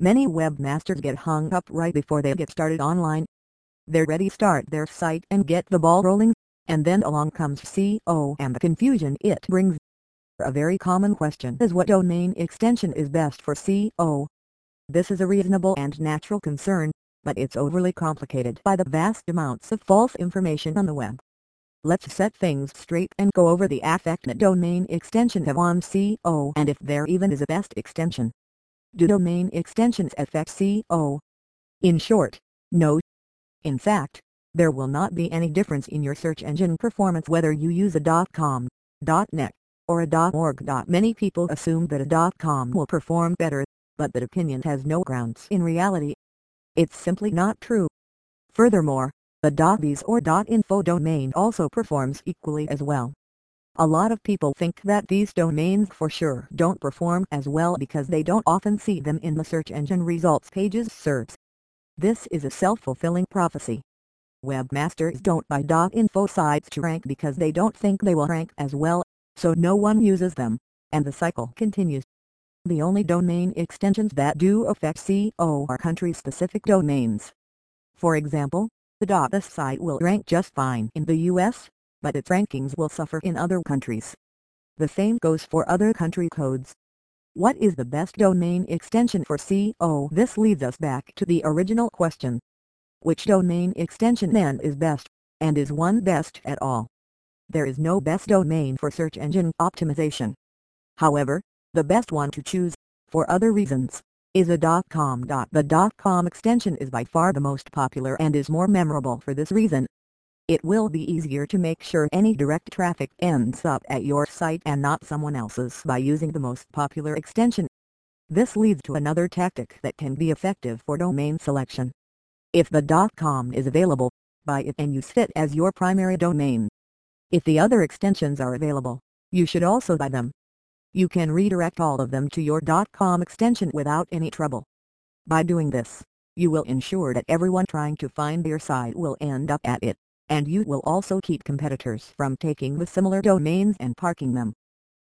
Many webmasters get hung up right before they get started online. They're ready to start their site and get the ball rolling, and then along comes SEO and the confusion it brings. A very common question is what domain extension is best for SEO. This is a reasonable and natural concern, but it's overly complicated by the vast amounts of false information on the web. Let's set things straight and go over the effect that domain extension have on SEO and if there even is a best extension. Do domain extensions affect SEO? In short, no. In fact, there will not be any difference in your search engine performance whether you use a .com, .net, or a .org. Many people assume that a .com will perform better, but that opinion has no grounds in reality. It's simply not true. Furthermore, the .biz or .info domain also performs equally as well. A lot of people think that these domains for sure don't perform as well because they don't often see them in the search engine results pages SERPs. This is a self-fulfilling prophecy. Webmasters don't buy .info sites to rank because they don't think they will rank as well, so no one uses them, and the cycle continues. The only domain extensions that do affect SEO are country-specific domains. For example, the .us site will rank just fine in the US, but its rankings will suffer in other countries. The same goes for other country codes. What is the best domain extension for SEO? Oh, this leads us back to the original question. Which domain extension then is best, and is one best at all? There is no best domain for search engine optimization. However, the best one to choose, for other reasons, is a .com. The .com extension is by far the most popular and is more memorable for this reason. It will be easier to make sure any direct traffic ends up at your site and not someone else's by using the most popular extension. This leads to another tactic that can be effective for domain selection. If the .com is available, buy it and use it as your primary domain. If the other extensions are available, you should also buy them. You can redirect all of them to your .com extension without any trouble. By doing this, you will ensure that everyone trying to find your site will end up at it, and you will also keep competitors from taking the similar domains and parking them.